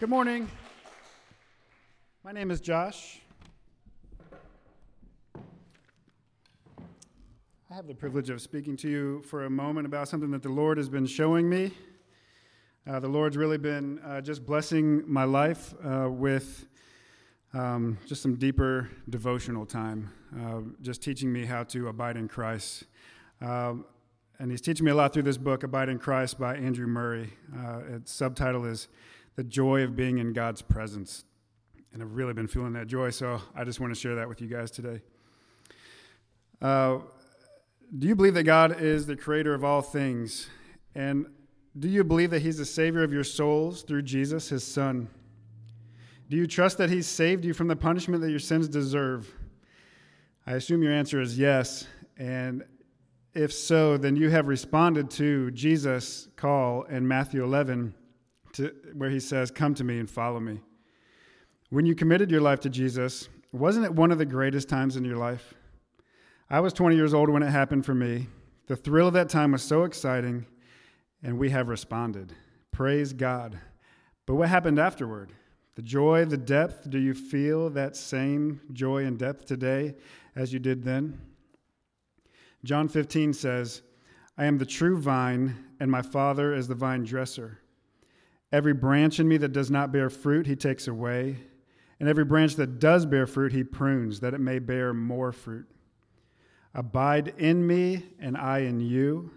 Good morning. My name is Josh. I have the privilege of speaking to you for a moment about something that the Lord has been showing me. Uh, the Lord's really been uh, just blessing my life uh, with um, just some deeper devotional time, uh, just teaching me how to abide in Christ. Um, and He's teaching me a lot through this book, Abide in Christ by Andrew Murray. Uh, its subtitle is The Joy of Being in God's Presence. And I've really been feeling that joy, so I just want to share that with you guys today. Uh, do you believe that God is the creator of all things? And do you believe that He's the Savior of your souls through Jesus, His Son? Do you trust that He's saved you from the punishment that your sins deserve? I assume your answer is yes. And if so, then you have responded to Jesus' call in Matthew 11, to, where He says, Come to me and follow me. When you committed your life to Jesus, wasn't it one of the greatest times in your life? I was 20 years old when it happened for me. The thrill of that time was so exciting, and we have responded. Praise God. But what happened afterward? The joy, the depth, do you feel that same joy and depth today as you did then? John 15 says, I am the true vine, and my Father is the vine dresser. Every branch in me that does not bear fruit, he takes away, and every branch that does bear fruit, he prunes, that it may bear more fruit. Abide in me, and I in you,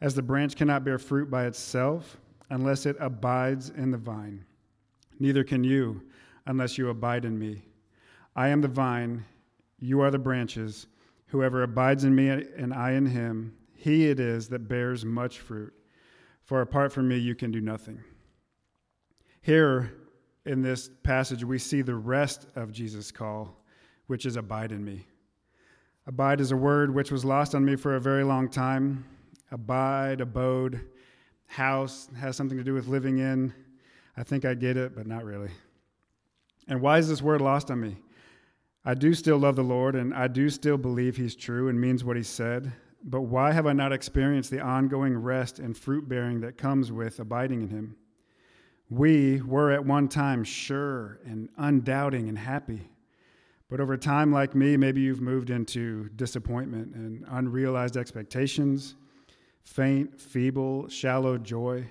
as the branch cannot bear fruit by itself unless it abides in the vine. Neither can you unless you abide in me. I am the vine, you are the branches. Whoever abides in me and I in him, he it is that bears much fruit. For apart from me, you can do nothing. Here in this passage, we see the rest of Jesus' call, which is abide in me. Abide is a word which was lost on me for a very long time. Abide, abode, house has something to do with living in. I think I get it, but not really. And why is this word lost on me? I do still love the Lord, and I do still believe He's true and means what He said. But why have I not experienced the ongoing rest and fruit bearing that comes with abiding in Him? We were at one time sure and undoubting and happy. But over time, like me, maybe you've moved into disappointment and unrealized expectations, faint, feeble, shallow joy.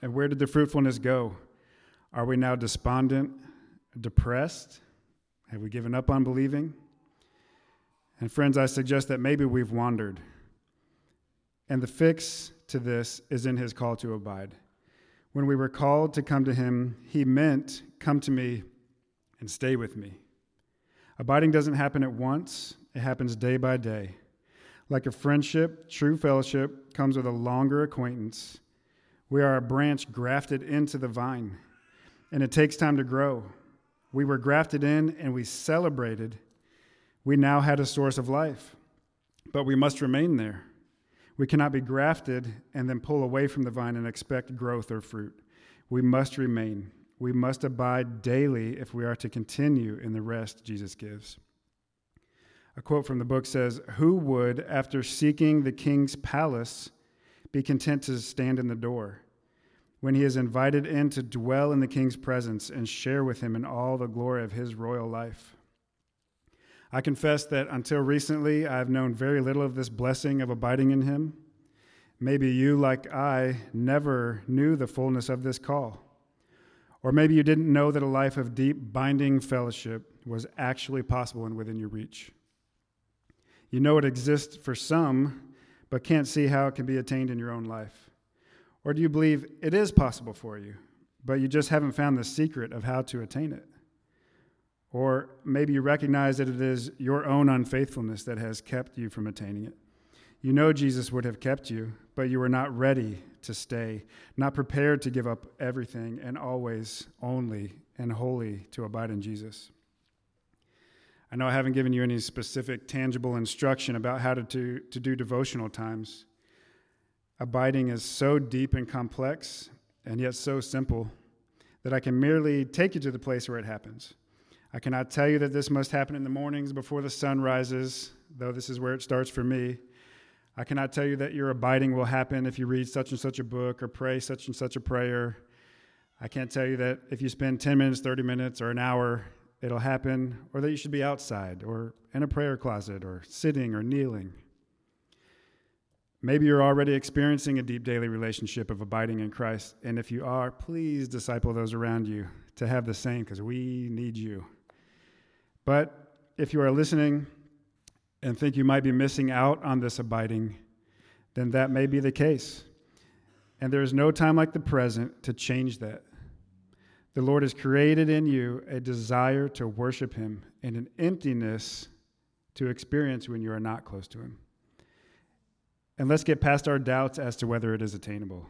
And where did the fruitfulness go? Are we now despondent, depressed? Have we given up on believing? And friends, I suggest that maybe we've wandered. And the fix to this is in his call to abide. When we were called to come to him, he meant, Come to me and stay with me. Abiding doesn't happen at once, it happens day by day. Like a friendship, true fellowship comes with a longer acquaintance. We are a branch grafted into the vine, and it takes time to grow. We were grafted in and we celebrated. We now had a source of life, but we must remain there. We cannot be grafted and then pull away from the vine and expect growth or fruit. We must remain. We must abide daily if we are to continue in the rest Jesus gives. A quote from the book says Who would, after seeking the king's palace, be content to stand in the door when he is invited in to dwell in the king's presence and share with him in all the glory of his royal life? I confess that until recently, I have known very little of this blessing of abiding in him. Maybe you, like I, never knew the fullness of this call. Or maybe you didn't know that a life of deep binding fellowship was actually possible and within your reach. You know it exists for some, but can't see how it can be attained in your own life. Or do you believe it is possible for you, but you just haven't found the secret of how to attain it? Or maybe you recognize that it is your own unfaithfulness that has kept you from attaining it. You know Jesus would have kept you, but you were not ready to stay, not prepared to give up everything and always, only, and wholly to abide in Jesus. I know I haven't given you any specific, tangible instruction about how to do, to do devotional times. Abiding is so deep and complex, and yet so simple, that I can merely take you to the place where it happens. I cannot tell you that this must happen in the mornings before the sun rises, though this is where it starts for me. I cannot tell you that your abiding will happen if you read such and such a book or pray such and such a prayer. I can't tell you that if you spend 10 minutes, 30 minutes, or an hour, it'll happen, or that you should be outside, or in a prayer closet, or sitting, or kneeling. Maybe you're already experiencing a deep daily relationship of abiding in Christ, and if you are, please disciple those around you to have the same, because we need you. But if you are listening and think you might be missing out on this abiding, then that may be the case. And there is no time like the present to change that. The Lord has created in you a desire to worship Him and an emptiness to experience when you are not close to Him. And let's get past our doubts as to whether it is attainable.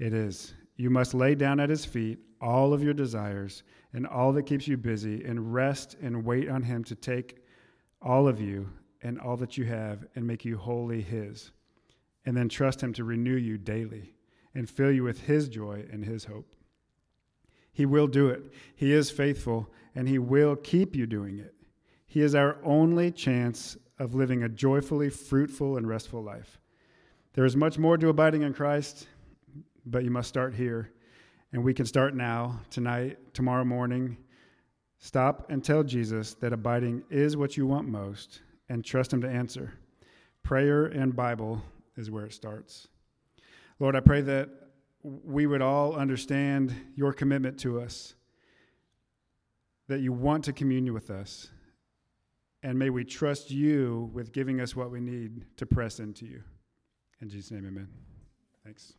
It is. You must lay down at His feet all of your desires and all that keeps you busy and rest and wait on Him to take all of you and all that you have and make you wholly His. And then trust Him to renew you daily and fill you with His joy and His hope. He will do it. He is faithful, and He will keep you doing it. He is our only chance of living a joyfully fruitful and restful life. There is much more to abiding in Christ, but you must start here. And we can start now, tonight, tomorrow morning. Stop and tell Jesus that abiding is what you want most and trust Him to answer. Prayer and Bible is where it starts. Lord, I pray that we would all understand your commitment to us, that you want to commune with us, and may we trust you with giving us what we need to press into you. In Jesus' name, amen. Thanks.